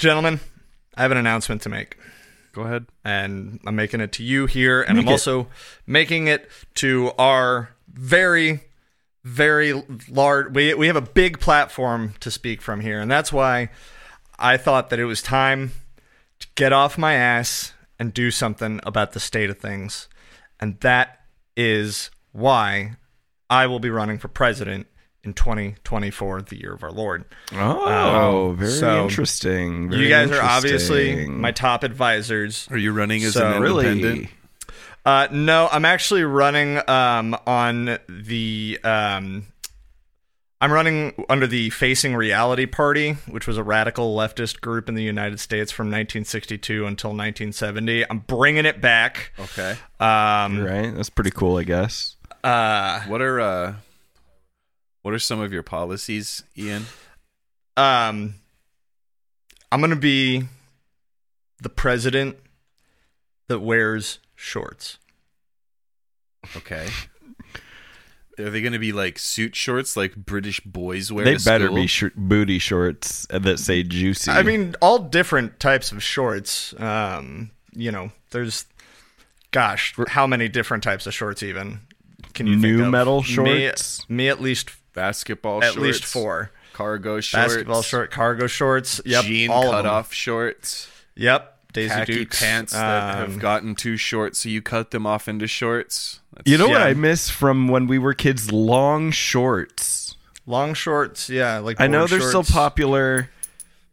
Gentlemen, I have an announcement to make. Go ahead. and I'm making it to you here, and Make I'm it. also making it to our very, very large. We we have a big platform to speak from here, and that's why I thought that it was time to get off my ass and do something about the state of things, and that is why I will be running for president in 2024, the year of our Lord. Oh, Um, very so interesting. very you guys are obviously my top advisors. Are you running as So- an independent? really. Uh, no, I'm actually running um, on the. Um, I'm running under the Facing Reality Party, which was a radical leftist group in the United States from 1962 until 1970. I'm bringing it back. Okay. Um, Right, that's pretty cool, I guess. uh, What are uh what are some of your policies, Ian? um, I'm gonna be the president that wears shorts. Okay. Are they going to be like suit shorts like British boys wear? They to better school? be sh- booty shorts that say juicy. I mean, all different types of shorts. Um, you know, there's, gosh, how many different types of shorts even can you New think of? metal Me- shorts? Me, at least basketball at shorts, least four cargo shorts, basketball short, cargo shorts. Yep, jean all of them. cutoff shorts, Yep, Daisy khaki Dukes pants that um, have gotten too short, so you cut them off into shorts. That's- you know what. I miss from when we were kids? Long shorts. long shorts. Yeah, like I know they're still popular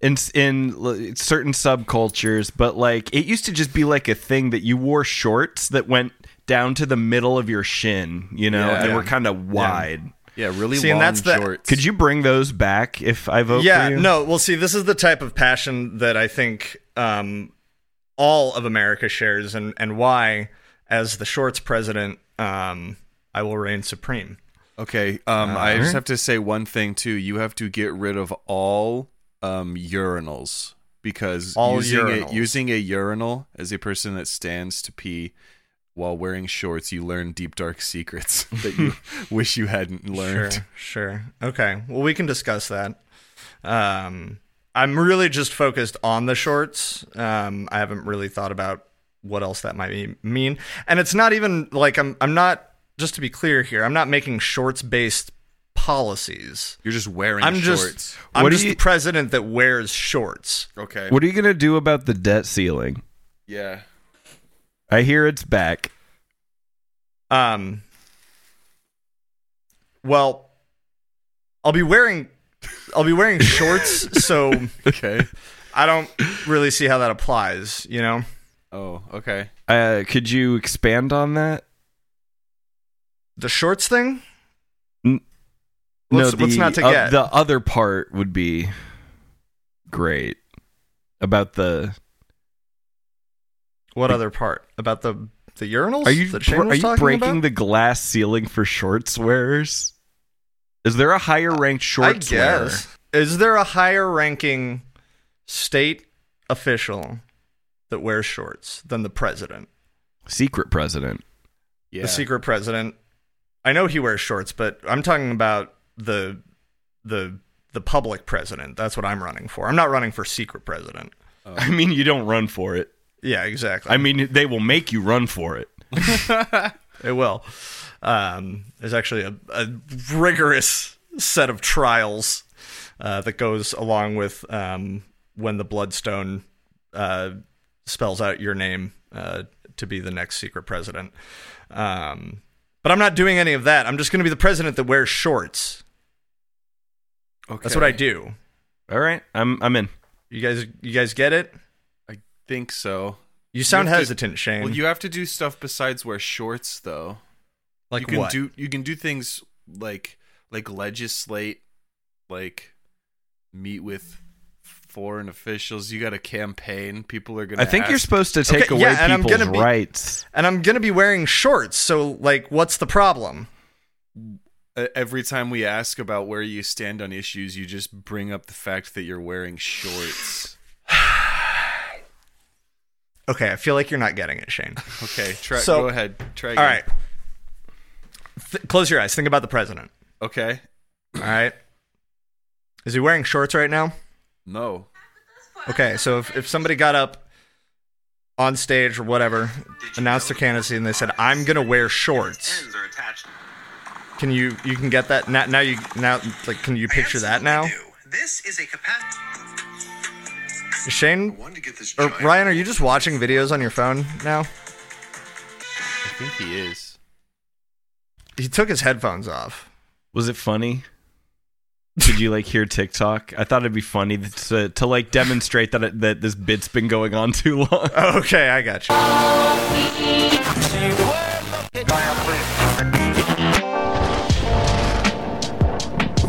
in in certain subcultures, but like it used to just be like a thing that you wore shorts that went down to the middle of your shin. You know, Yeah. they Yeah. were kind of wide. Yeah, really See, and long that's the- shorts. Could you bring those back if I vote yeah for you? no well see this is the type of passion that i think um, all of america shares and, and why as the shorts president um, i will reign supreme Okay, um, I Uh, just have to say one thing too. You have to get rid of all um, urinals because All using urinals. A, using a urinal as a person that stands to pee while wearing shorts, you learn deep dark secrets that you wish you hadn't learned. sure sure okay well we can discuss that um, i'm really just focused on the shorts um, i haven't really thought about what else that might be, mean and it's not even like i'm i'm not just to be clear here i'm not making shorts based policies You're just wearing I'm shorts. just I'm What just you- the president that wears shorts. okay. What are you gonna do about the debt ceiling? yeah. I hear it's back. Um well I'll be wearing I'll be wearing shorts, so Okay. I don't really see how that applies, you know? Oh, okay. Uh, could you expand on that? The shorts thing? N- What's- what's not to uh, get? the other part would be great about the. What other part? About the the urinals? Are you that Shane was are you breaking about? the glass ceiling for shorts wearers? Is there a higher ranked I shorts wearer? guess. Is there a higher ranking state official that wears shorts than the president? Secret president. Yeah. the secret president. I know he wears shorts, but I'm talking about the the the public president. That's what I'm running for. I'm not running for secret president. I mean, you don't run for it. Yeah, exactly. I mean, they will make you run for it. it will. Um, there's actually a, a rigorous set of trials uh, that goes along with um, when the bloodstone uh, spells out your name uh, to be the next secret president. Um, but I'm not doing any of that. I'm just going to be the president that wears shorts. okay. That's what I do. All right, I'm I'm in. You guys, you guys get it? I think so. You sound have to- hesitant, Shane. Well, you have to do stuff besides wear shorts, though. like you can what? do you can do things like like legislate, like meet with foreign officials. You got a campaign. People are gonna. I think you're supposed to take Okay, away yeah, and I'm people's gonna be- rights. and I'm gonna be wearing shorts. So, like, what's the problem? Every time we ask about where you stand on issues, you just bring up the fact that you're wearing shorts. Okay, I feel like you're not getting it, Shane. Okay, try. So- go ahead. Try. Again. All right. Th- close your eyes. Think about the president. Okay. All right. Is he wearing shorts right now? No. Okay, so if, if somebody got up on stage or whatever, announced their candidacy, and they said, "I'm gonna wear shorts," Ends are attached. can you you can get that now? Now you now like can you picture that now? This is a capacity. Shane to get this or Ryan, are you just watching videos on your phone now? I think he is. He took his headphones off. Was it funny? Did you like hear TikTok? I thought it'd be funny to, to like demonstrate that it, that this bit's been going on too long. Okay, I got you.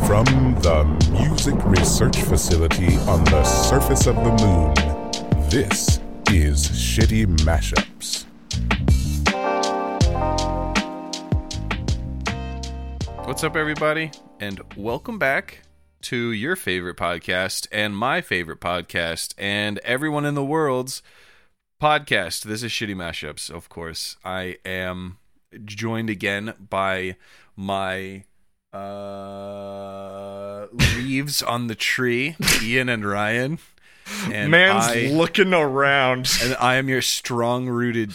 From the Music Research Facility on the surface of the moon, this is Shitty Mashups. What's up, everybody, and welcome back to your favorite podcast and my favorite podcast and everyone in the world's podcast. This is Shitty Mashups, of course. I am joined again by my uh leaves on the tree, Ian and Ryan. And Man's I, looking around. and I am your strong-rooted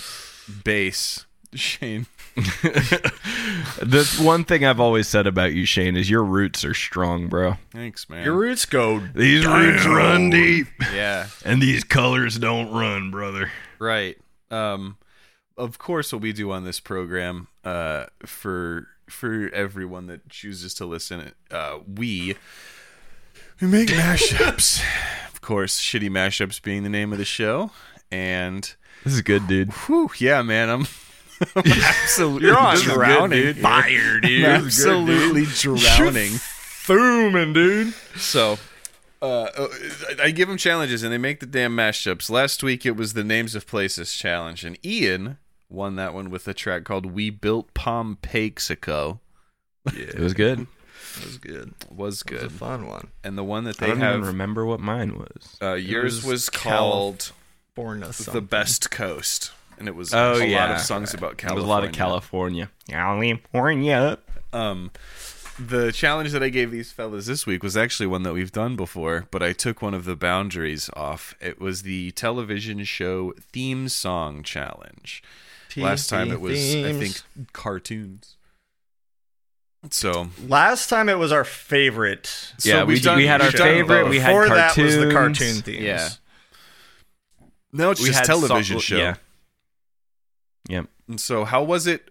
bass, Shane. the one thing I've always said about you, Shane, is your roots are strong, bro. Thanks, man. Your roots go. These roots run deep, yeah. and these colors don't run, brother. Right. Um of course what we do on this program uh for for everyone that chooses to listen uh we we make mashups. of course, shitty mashups being the name of the show and This is good, dude. whew, yeah, man, I'm I'm absolutely You're on drowning. fire, dude. I'm absolutely drowning. Booming, dude. So, uh, uh, I I give them challenges and they make the damn mashups. Last week it was the names of places challenge, and Ian won that one with a track called "We Built Pompeixico." It was good. It was good. Was It was good, a fun one. and the one that I they don't have even remember what mine was. uh, yours was was Calif- called Born "The Best Coast," and it was Oh, a lot yeah. of songs about There California. was a lot of California. California. Um, the challenge that I gave these fellas this week was actually one that we've done before, but I took one of the boundaries off. It was the television show theme song challenge. Last time it was, I think, cartoons. So, Last time it was our favorite. so Yeah, we we've did- done- we had our we've favorite, both. we had Before that was the cartoon themes. Yeah. No, it's We just had television so- show. Yeah. Yep. And so, how was it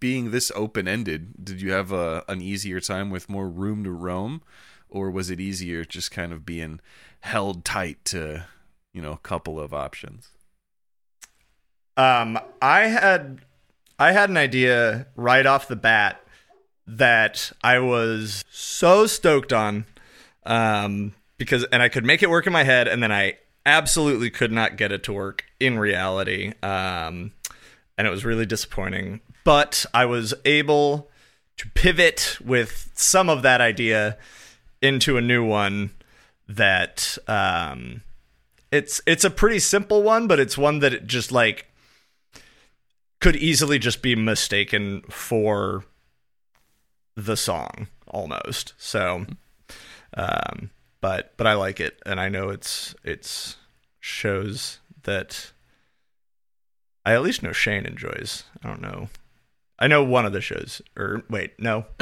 being this open ended? Did you have a, an easier time with more room to roam, or was it easier just kind of being held tight to, you know, a couple of options? Um, I had I had an idea right off the bat that I was so stoked on, um, because and I could make it work in my head, and then I absolutely could not get it to work in reality, um, and it was really disappointing. But I was able to pivot with some of that idea into a new one that um, it's it's a pretty simple one, but it's one that it just like could easily just be mistaken for the song almost. So um but but I like it and I know it's it's shows that I at least know Shane enjoys. I don't know. I know one of the shows or wait, no.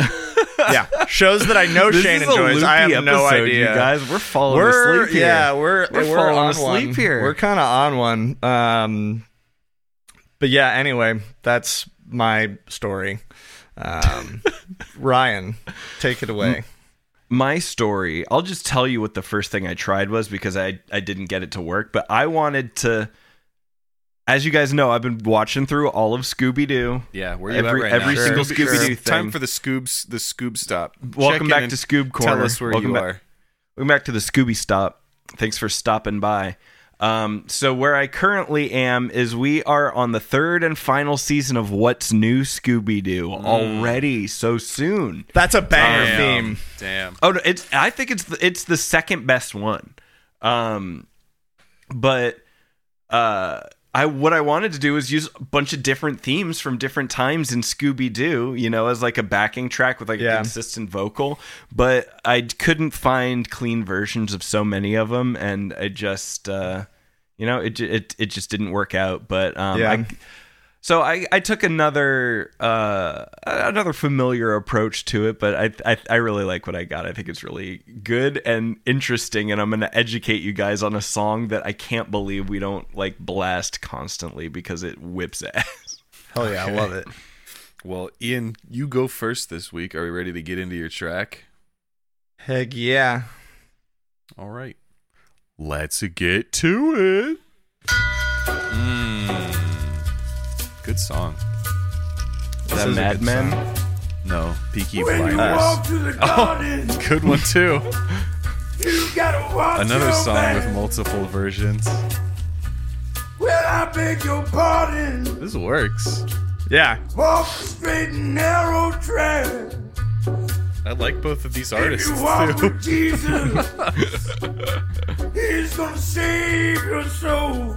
yeah, shows that I know Shane enjoys. I have no idea. You guys, we're falling we're asleep here. yeah, we're We're we're, falling on asleep one. here. We're kind of on one. Um, but yeah. Anyway, that's my story. Um, Ryan, take it away. my story i'll just tell you what the first thing i tried was because i i didn't get it to work but i wanted to as you guys know i've been watching through all of scooby-doo Yeah, where you Every- at right every now? single Scooby- Scooby-Doo Sure. Time for the Scoobs, the Scoob stop. welcome Check back to scoob corner Tell us where welcome you back, are. welcome back to the scooby stop thanks for stopping by um, so where i currently am is we are on the third and final season of what's new scooby-doo Mm. already so soon That's a banger Damn. theme. Damn. Oh, no, it's. I think it's the, it's the second best one. Um, but uh, I what I wanted to do was use a bunch of different themes from different times in Scooby Doo, you know, as like a backing track with like Yeah. a consistent vocal. But I couldn't find clean versions of so many of them, and I just, uh, you know, it it it just didn't work out. But um, Yeah. I, so I, I took another uh, another familiar approach to it, but I, I I really like what I got. I think it's really good and interesting, and I'm going to educate you guys on a song that I can't believe we don't like blast constantly because it whips ass. Hell yeah, I love it. Well, Ian, you go first this week. Are we ready to get into your track? Heck yeah. All right. Let's get to it. Mm. Good song. Is that is a Mad Men? song. No, Peaky When you Blinders. walk to the oh, garden, Good one too. you gotta watch Another your song back. with multiple versions. Well, I beg your pardon. This works. Yeah. Walk the straight and narrow track. I like both of these If artists you walk too. with Jesus, He's gonna save your soul.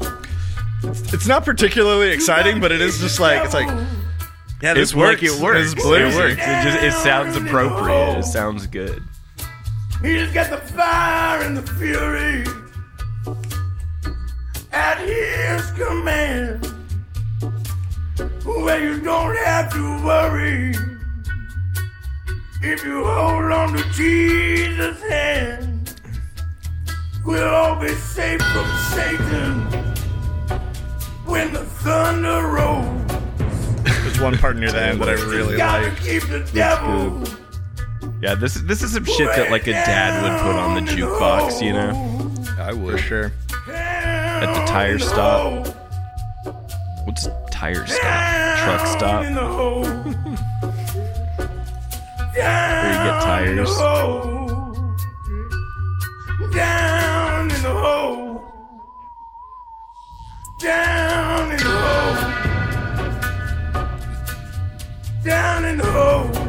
It's not particularly exciting, but it is just like it's like yeah, this It's works. like it works. This. It works. It just it sounds appropriate. It sounds good. He's got the fire and the fury at his command. Well, you don't have to worry if you hold on to Jesus' hand. We'll all be safe from Satan when the thunder rolls. There's one part near the end that I really like. keep the devil. Yeah, this is this is some shit that like a dad would put on the jukebox, you know, I For would. sure. At the tire stop. What's tire stop? Truck stop. In the hole. Where you get tires. Down in the hole. Down in the hole. Down in the hole.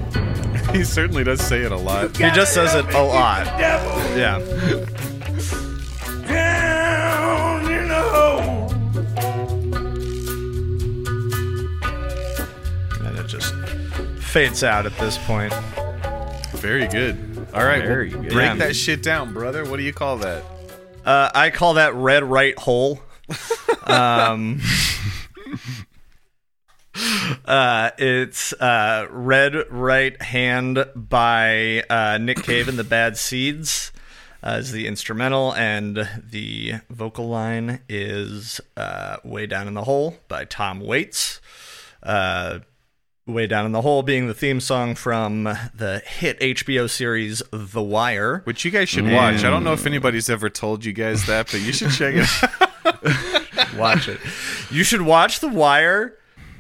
He certainly does say it a lot. He just says it a lot. Devil. Yeah. Down in the hole. And it just fades out at this point. Very good. All right, Very well, good. break Yeah. that shit down, brother. What do you call that? Uh, I call that red right hole. Um, uh, it's uh, Red Right Hand by uh, Nick Cave and the Bad Seeds uh, is the instrumental, and the vocal line is uh, Way Down in the Hole by Tom Waits. Uh, Way Down in the Hole being the theme song from the hit HBO series The Wire. Which you guys should watch. I don't know if anybody's ever told you guys that, but you should check it out. watch it. You should watch The Wire,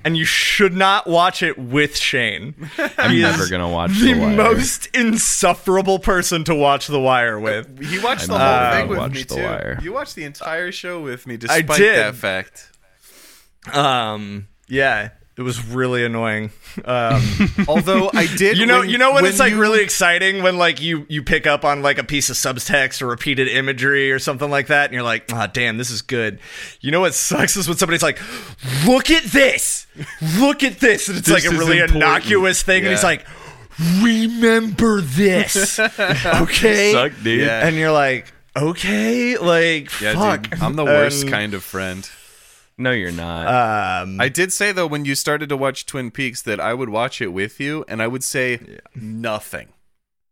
and you should not watch it with Shane. I'm He never gonna watch the, The Wire. most insufferable person to watch The Wire with. He watched the I'm whole thing with me The too. Wire. You watched the entire show with me, despite did. that fact. Um, yeah, it was really annoying. Um, Although I did, you know, when- you know when, when it's like you- really exciting when like you you pick up on like a piece of subtext or repeated imagery or something like that, and you're like, ah, damn, this is good. You know what sucks is when somebody's like, look at this, look at this, and it's This like a really important. innocuous thing, and he's like, remember this, okay? Suck, dude. Yeah. And you're like, okay, like Yeah, fuck, dude, I'm the worst And, kind of friend. No, you're not. Um, I did say though when you started to watch Twin Peaks that I would watch it with you, and I would say nothing,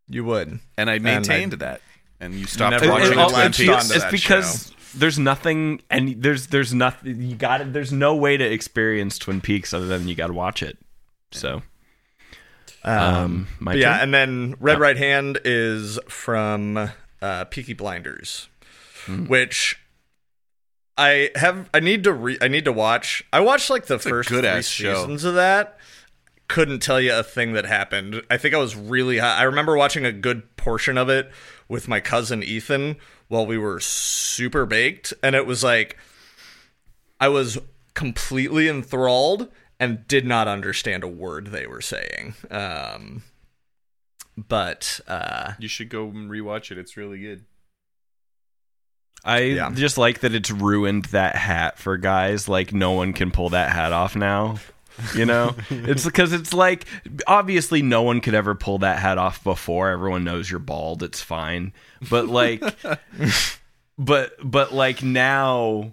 you would. and I maintained I- that. And you stopped Never watching really the all- Twin latched Peaks. onto it's that because there's nothing, and there's there's nothing. You got it. There's no way to experience Twin Peaks other than you got to watch it. So, um, my yeah, turn? and then Red Right Hand is from uh, Peaky Blinders, Hmm. which I have. I need to re. I need to watch. I watched like the first three good-ass show. seasons of that. Couldn't tell you a thing that happened. I think I was really high. I remember watching a good portion of it with my cousin Ethan while we were super baked, and it was like I was completely enthralled and did not understand a word they were saying. Um, but uh, You should go and rewatch it. It's really good. I Yeah. just like that it's ruined that hat for guys. Like no one can pull that hat off now. You know, it's because it's like obviously no one could ever pull that hat off before. Everyone knows you're bald. It's fine. But like, but but like now,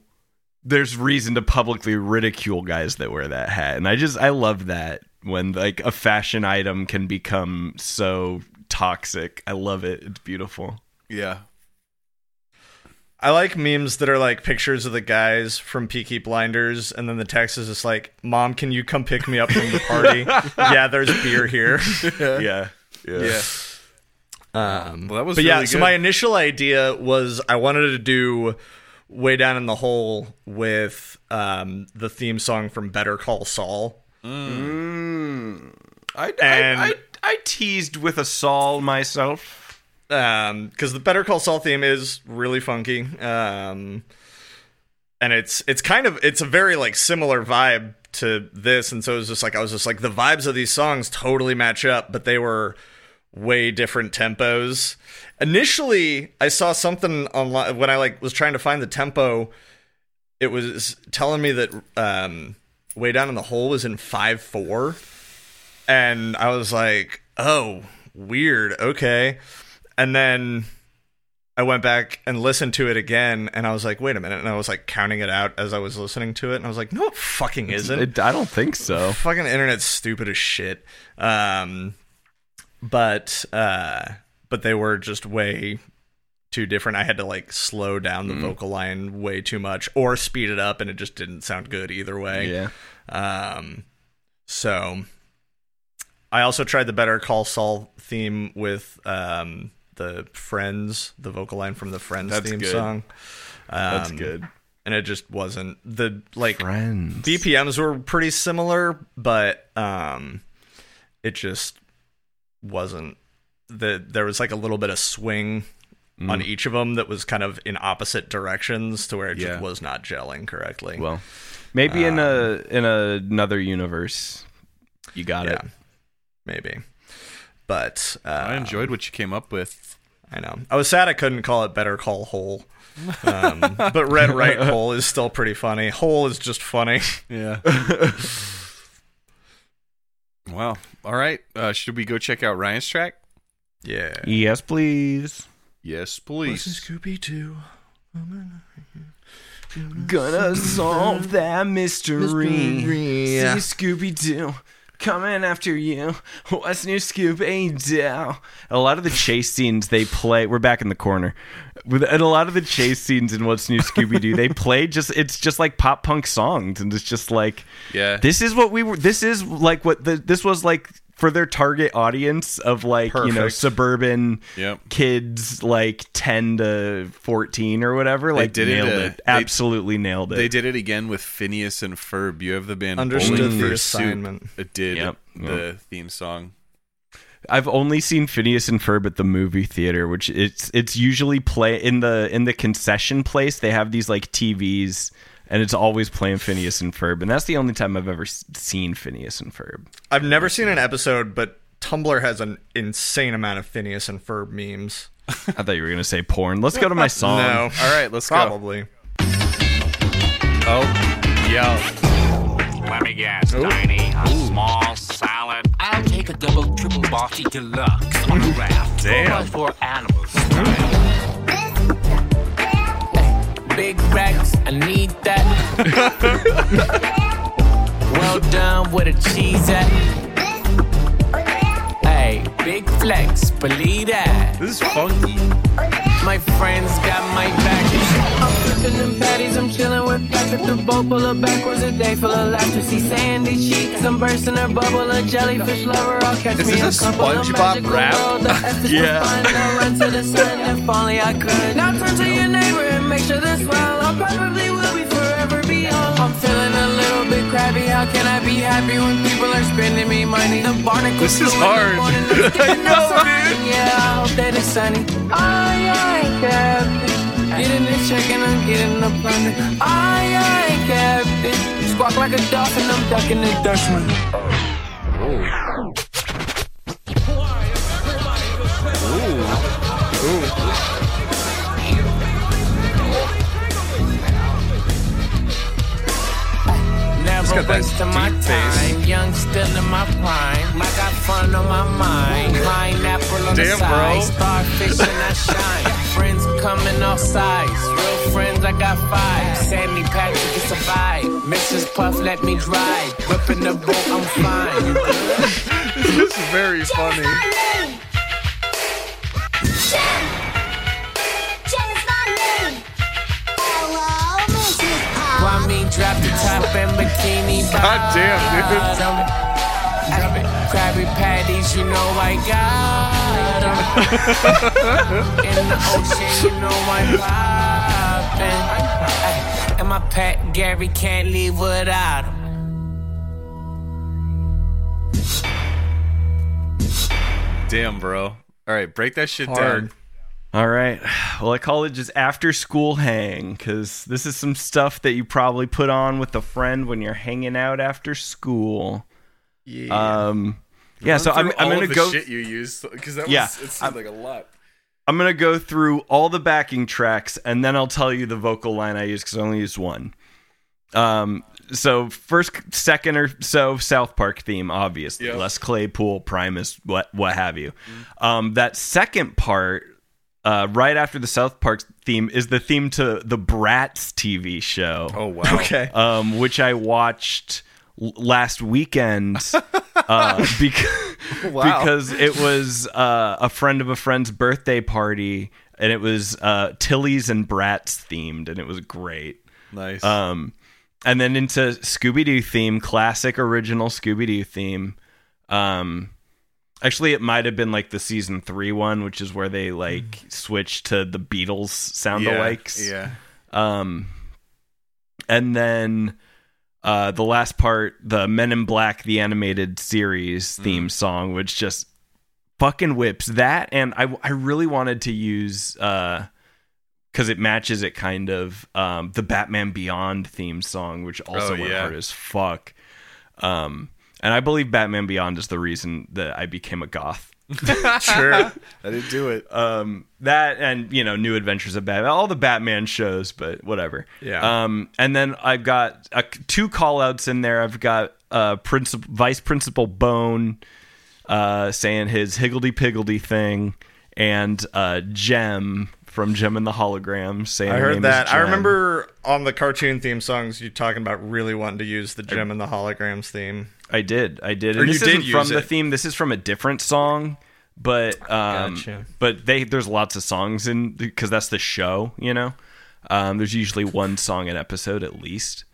there's reason to publicly ridicule guys that wear that hat, and I just I love that when like a fashion item can become so toxic. I love it. It's beautiful. Yeah. I like memes that are like pictures of the guys from Peaky Blinders, and then the text is just like, "Mom, can you come pick me up from the party? yeah, there's beer here." Yeah. Yeah. Um, Well, that was but yeah. really So my initial idea was I wanted to do way down in the hole with um, the theme song from Better Call Saul. I, And- I, I, I teased with a Saul myself. Um because the better call saul theme is really funky. Um and it's it's kind of it's a very like similar vibe to this. And so it was just like i was just like the vibes of these songs totally match up but they were way different tempos. Initially i saw something online when i like was trying to find the tempo it was telling me that um way down in the hole was in 5-4 and i was like oh weird. Okay and then I went back and listened to it again, and I was like, wait a minute. And I was like counting it out as I was listening to it, and I was like, no, it fucking isn't. It, I don't think so. fucking internet's stupid as shit. Um, but uh, but they were just way too different. I had to like slow down the vocal line way too much, or speed it up, and it just didn't sound good either way. Yeah. Um, so I also tried the Better Call Saul theme with um the Friends, the vocal line from the Friends That's theme good. song. Um, That's good. and it just wasn't the like Friends. BPMs were pretty similar, but um, it just wasn't. The there was like a little bit of swing on each of them that was kind of in opposite directions to where it Yeah. just was not gelling correctly. Well, maybe in a in another universe, you got yeah, it. maybe. But uh, I enjoyed what you came up with. I know. I was sad I couldn't call it Better Call Hole. Um, but Red Right Hole is still pretty funny. Hole is just funny. Yeah. wow. All right. Uh, should we go check out Ryan's track? Yeah. Yes, please. Yes, please. Scooby Doo. Gonna solve that mystery. Mystery. See Scooby Doo coming after you. What's new, Scooby Doo? A lot of the chase scenes they play. We're back in the corner. With and a lot of the chase scenes in What's New Scooby Doo, they play just it's just like pop punk songs, and it's just like Yeah. this is what we were. This is like what the this was like for their target audience of like you know suburban Yep. kids like 10 to 14 or whatever like they did it, nailed uh, it, they- absolutely nailed it They did it again with Phineas and Ferb. You have the band Understood Bowling the for Soup. assignment. It did Yep. the theme song. I've only seen Phineas and Ferb at the movie theater, which it's it's usually play in the in the concession place. They have these like TVs, and it's always playing Phineas and Ferb, and that's the only time I've ever seen Phineas and Ferb. I've never seen an episode, but Tumblr has an insane amount of Phineas and Ferb memes. I thought you were gonna say porn. Let's go to my song. no. All right, let's go. Probably. Oh, yeah. Let me guess, Tiny, a small salad. I'll take a double, triple bossy deluxe on a raft. Damn. Four by four animals. Big Rex, I need that. well done with a cheese at. Hey, big flex, believe that. This is funky. My friends got my back. I'm flipping them patties, I'm chilling with Patrick. The boat pull up backwards, a day full of laughter. See sandy cheeks, I'm bursting her bubble. A jellyfish lover, I'll catch Is me this a a couple SpongeBob rap? world. The F is Yeah. for fun, I'll run to the sun if only I could. Now turn to your neighbor and make sure they smile. I probably will be forever beyond. I'm feeling How can I be happy when people are spending me money? The barnacles This is flew in the hard. skin is fine. Yeah, I hope that it's sunny. Aye, Captain. Getting the check and I'm getting the plunder. Aye, Captain. Squawk like a dolphin, I'm ducking the Dutchman. Got that wasting my deep bass. time. Young, still in my prime. I got fun on my mind. Pineapple on the Damn, side. bro. Starfish and I shine. Friends coming all sides. Real friends, I got five. Sammy Patrick, it's a vibe. Mrs. Puff, let me drive. Whipping the boat, I'm fine. This is very funny. Drop the top and bikini God damn, dude. bottom. Ay, Krabby Patties, you know I got 'em. In the ocean, you know I'm poppin'. And my pet Gary can't leave without him. Damn, bro. All right, break that shit Hard. down. All right. Well, I call it just after school hang because this is some stuff that you probably put on with a friend when you're hanging out after school. Yeah. Um, yeah. So I'm, I'm gonna go. shit you used because that Yeah, was it seemed like a lot. I'm gonna go through all the backing tracks and then I'll tell you the vocal line I used because I only used one. Um, so first, second or so South Park theme, obviously Yep. Les Claypool, Primus, what what have you. Um, that second part, uh, right after the South Park theme, is the theme to the Bratz TV show Oh wow. okay. um, which I watched l- last weekend uh, because because it was uh, a friend of a friend's birthday party, and it was uh, Tilly's and Bratz themed, and it was great. Nice. Um, and then into Scooby Doo theme, classic original Scooby Doo theme. Um, actually, it might have been like the season three one, which is where they like switched to the Beatles sound yeah. alikes. Yeah. Um, and then uh, the last part, the Men in Black, the animated series theme song, which just fucking whips that. And I, I really wanted to use, uh, because it matches it kind of, um, the Batman Beyond theme song, which also Oh, went yeah. hard as fuck. Um, and I believe Batman Beyond is the reason that I became a goth. Sure. I didn't do it. Um, that and you know, New Adventures of Batman, all the Batman shows, but whatever. Yeah. Um, and then I've got uh, two call outs in there. I've got uh, Principal Vice Principal Bone uh, saying his higgledy piggledy thing, and uh, Jem from Jem and the Hologram saying I heard name that. Is I remember on the cartoon theme songs you talking about really wanting to use the Jem and the Holograms theme. I did. I did. Or And you this did isn't from use the it. theme. This is from a different song, but um, Gotcha. but they there's lots of songs in because that's the show. You know, um, there's usually one song an episode at least.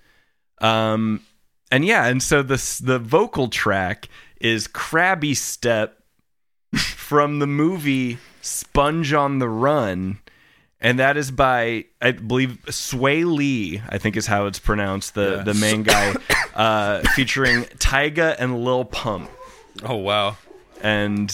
Um, and yeah, and so the the vocal track is "Krabby Step" from the movie Sponge on the Run. And that is by, I believe, Swae Lee, I think is how it's pronounced, the, Yeah. the main guy, uh, featuring Tyga and Lil Pump. Oh wow. And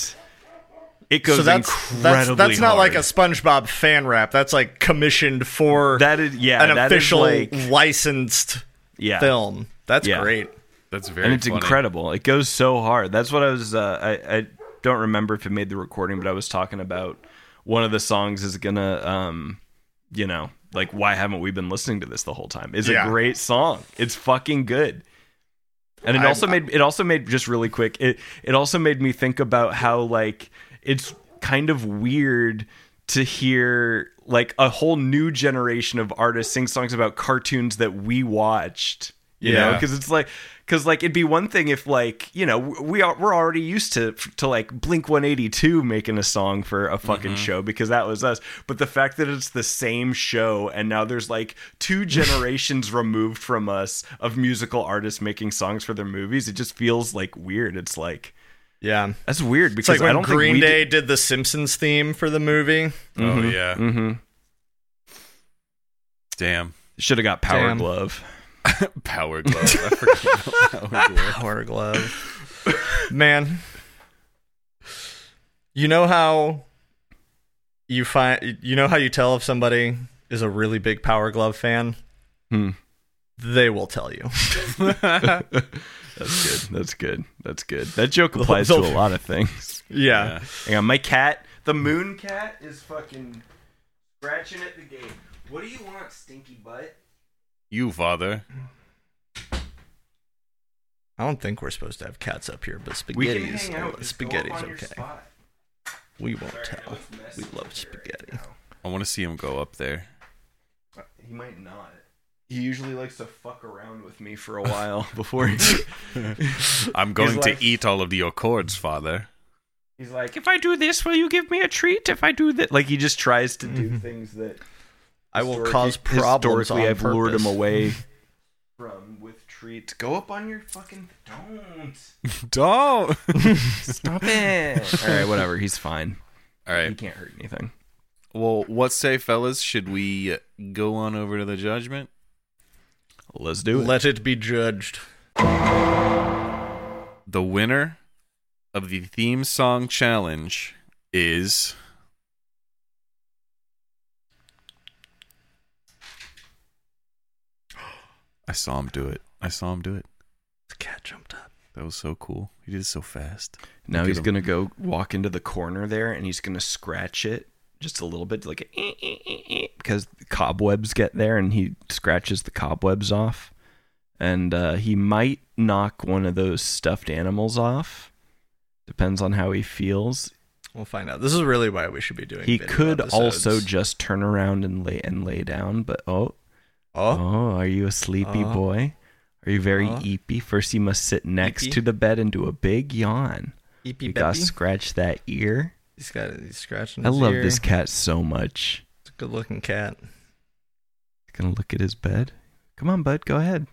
it goes So that's incredibly that's that's not like a. SpongeBob fan rap. That's like commissioned for That is, yeah, an that is official like, licensed yeah. film. That's Yeah. great. That's very and it's funny. incredible. It goes so hard. That's what I was. Uh, I I don't remember if it made the recording, but I was talking about one of the songs is gonna, um, you know, like why haven't we been listening to this the whole time? It's Yeah. a great song. It's fucking good. And it I- also made it also made just really quick. It it also made me think about how like it's kind of weird to hear like a whole new generation of artists sing songs about cartoons that we watched. You know, Yeah. because it's like because like it'd be one thing if like you know we are we're already used to to like Blink One Eighty Two making a song for a fucking Mm-hmm. show because that was us. But the fact that it's the same show and now there's like two generations removed from us of musical artists making songs for their movies, it just feels like weird. It's like Yeah. that's weird It's because like I when don't think Green Day did the Simpsons theme for the movie. Oh yeah. Mm-hmm. Damn. Should have got Power Damn. Glove. Power glove. I forgot about power glove. Power glove. Man. You know how you find you know how you tell if somebody is a really big Power Glove fan? Hmm. They will tell you. That's good. That's good. That's good. That joke applies to a lot of things. Yeah. Hang on, my cat, the moon cat, is fucking scratching at the gate. What do you want, stinky butt? You father. I don't think we're supposed to have cats up here, but spaghetti's hang out. Just go up spaghetti's okay. spot. We won't Sorry, tell. We love spaghetti. right I want to see him go up there. He might not. He usually likes to fuck around with me for a while before he. I'm going like- to eat all of your cords, father. He's like, if I do this, will you give me a treat? If I do that, like he just tries to do things that I will cause problems Historically, I've lured him away from with treats. Go up on your fucking. Don't Don't. stop it. All right, whatever. He's fine. All right. He can't hurt anything. Well, what say, fellas? Should we go on over to the judgment? Let's do it. Let it be judged. The winner of the theme song challenge is. I saw him do it. I saw him do it. The cat jumped up. That was so cool. He did it so fast. Now Look he's gonna go walk into the corner there, and he's gonna scratch it just a little bit, like a eh, eh, eh, because the cobwebs get there, and he scratches the cobwebs off, and uh, he might knock one of those stuffed animals off. Depends on how he feels. We'll find out. This is really why we should be doing. He video could episodes. also just turn around and lay and lay down, but oh, Oh, oh, are you a sleepy boy? Are you very eepy? First, you must sit next Eepy? to the bed and do a big yawn. eepy You gotta beppy. scratch that ear. He's got he's scratching. I his love ear. this cat so much. It's a good looking cat. Gonna look at his bed. Come on, bud. Go ahead.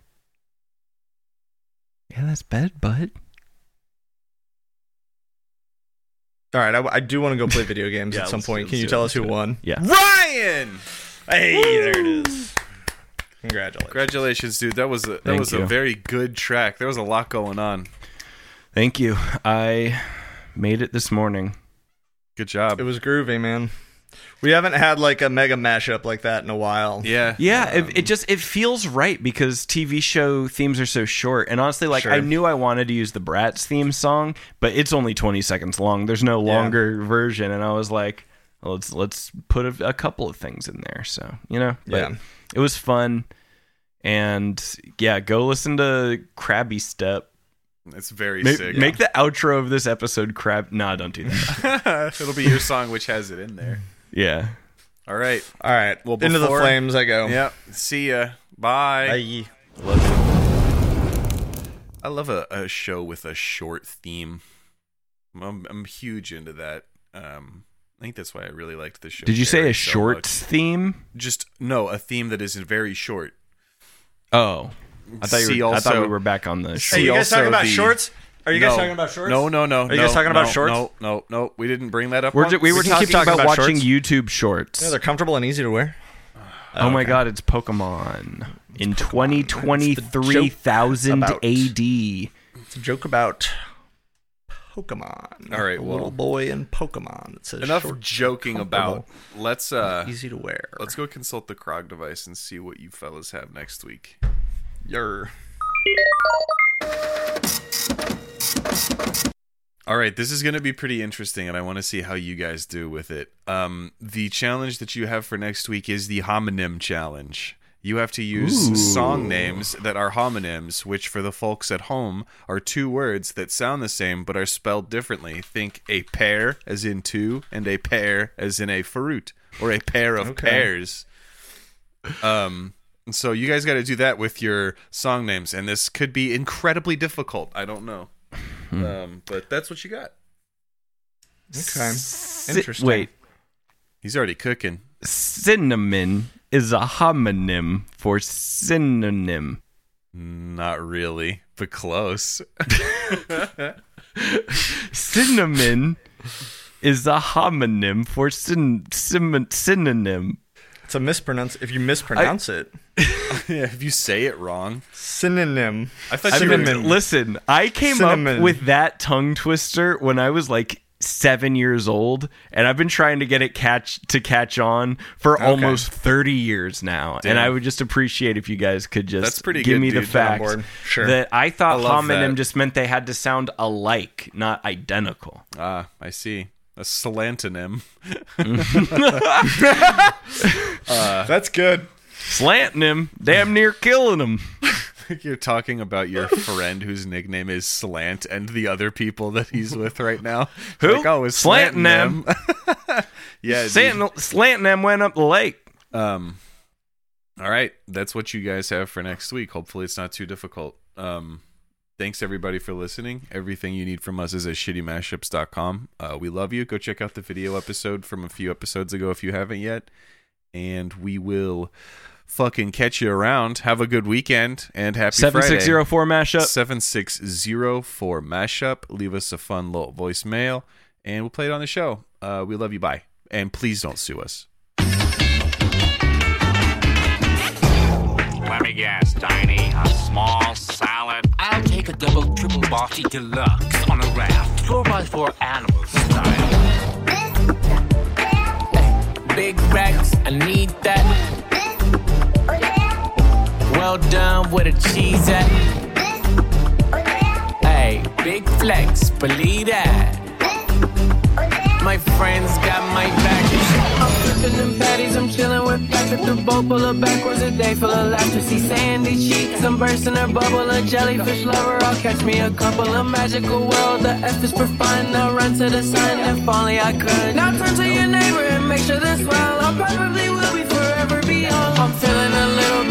Yeah, that's bed, bud. All right, I, I do want to go play video games Yeah, at some let's point. Can you let's tell it, us who do it. won? Yeah. Ryan! Hey, there it is. Congratulations. Congratulations, dude. That was a, that Thank was a very good track. There was a lot going on. Thank you. I made it this morning. Good job. It was groovy, man. We haven't had like a mega mashup like that in a while. yeah. Yeah, Um, it, it just it feels right because TV show themes are so short. And honestly, like Sure. I knew I wanted to use the Bratz theme song, but it's only twenty seconds long. There's no Yeah. longer version, and I was like, well, let's let's put a, a couple of things in there. So you know, but Yeah. It was fun. And yeah, go listen to Krabby Step. It's very Make, sick. make the outro of this episode crab. Nah, don't do that. It'll be your song, which has it in there. yeah. All right. All right. Well, into the flames I go. Yep. See ya. Bye. Bye. I love a, a show with a short theme. I'm, I'm huge into that. Um, I think that's why I really liked the show. Did you say a so short much. theme? Just no, a theme that is very short. Oh, I thought See you were, I thought we were back on the. Hey, Short. you guys talking about the- shorts? Are you guys No. talking about shorts? No, no, no. Are you guys no, talking about no, shorts? No, no, no. We didn't bring that up. We're, once. ju- we were can talking, keep talking about, about watching. YouTube shorts. Yeah, they're comfortable and easy to wear. oh my okay. god, it's Pokemon in Pokemon. 2023,000 It's AD. the It's a joke about Pokemon. All right, a well- little boy in Pokemon. It says Enough joking about. Let's uh, easy to wear. let's go consult the Krog device and see what you fellas have next week. Yer. All right, this is going to be pretty interesting, and I want to see how you guys do with it. Um, the challenge that you have for next week is the homonym challenge. You have to use Ooh. song names that are homonyms, which for the folks at home are two words that sound the same but are spelled differently. Think a pair as in two, and a pair as in a fruit, or a pair of Okay. pears. Um, so you guys got to do that with your song names, and this could be incredibly difficult. I don't know, um, but that's what you got. Okay. Si- Interesting. Wait, He's already cooking. cinnamon is a homonym for synonym. Not really, but close. Cinnamon is a homonym for syn- syn- synonym. It's a mispronounce. If you mispronounce it, yeah, if you say it wrong, synonym. I thought I you mean, were. listen, I came Cinnamon. up with that tongue twister when I was like seven years old, and I've been trying to get it catch to catch on for almost thirty years now. And I would just appreciate if you guys could just That's pretty give good, me the dude. fact On board. Sure. that I thought I homonym that. just meant they had to sound alike, not identical. Ah, I see. A slantonym. That's good. Slanting him, damn near killing him. You're talking about your friend whose nickname is Slant and the other people that he's with right now. Who? Like, oh, it's Slanting slanting them. yeah. Slanting, slanting them went up the lake. Um. All right, that's what you guys have for next week. Hopefully, it's not too difficult. Um. Thanks everybody for listening. Everything you need from us is at shittymashups.com. Uh, we love you. Go check out the video episode from a few episodes ago if you haven't yet. And we will fucking catch you around. Have a good weekend and happy Seven Friday. six zero four mashup. 7604 mashup. Leave us a fun little voicemail and we'll play it on the show. Uh, we love you. Bye. And please don't sue us. Let me guess, Tiny. A small salad. I'll take a double, triple bossy deluxe on a raft, four by four animal style. Big racks, I need that. Well done with a cheese at. Hey, big flex, believe that. My friends got my back. I'm flipping them patties, I'm chilling with at the boat, pull up backwards a day full of laughter. See sandy cheeks, I'm bursting her bubble, a jellyfish lover. I'll catch me a couple of magical world. The F is for fun, I'll run to the sun if only I could. Now turn to your neighbor and make sure they're swell. I probably will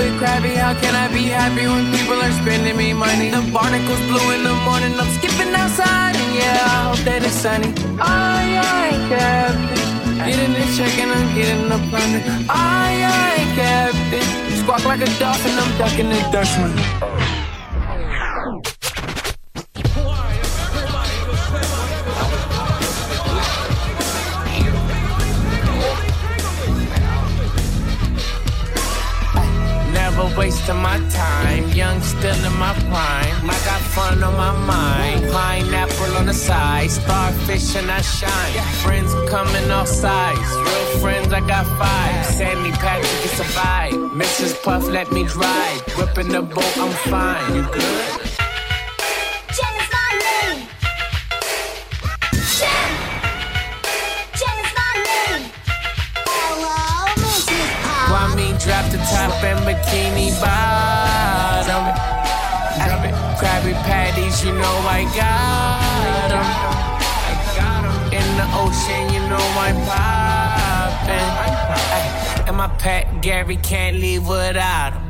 bit crabby. How can I be happy when people are spending me money? The barnacles blue in the morning, I'm skipping outside, and yeah, I hope that it's sunny. Aye, aye, Captain. Getting the check and I'm getting the plunder. Aye, aye, Captain. Squawk like a dolphin, I'm ducking the Dutchman. Still in my prime. I got fun on my mind, pineapple on the side, starfish and I shine. Friends coming all sides, real friends I got five. Sandy Patrick is a vibe, Mrs. Puff let me drive. Whipping the boat, I'm fine. You good? Jen is my name. Jen. Jen is my name. Hello, Mrs. Pop. Kwame drop the top and bikini bottom. You know I got 'em. I got 'em. In the ocean, you know I'm poppin'. And my pet Gary can't leave without.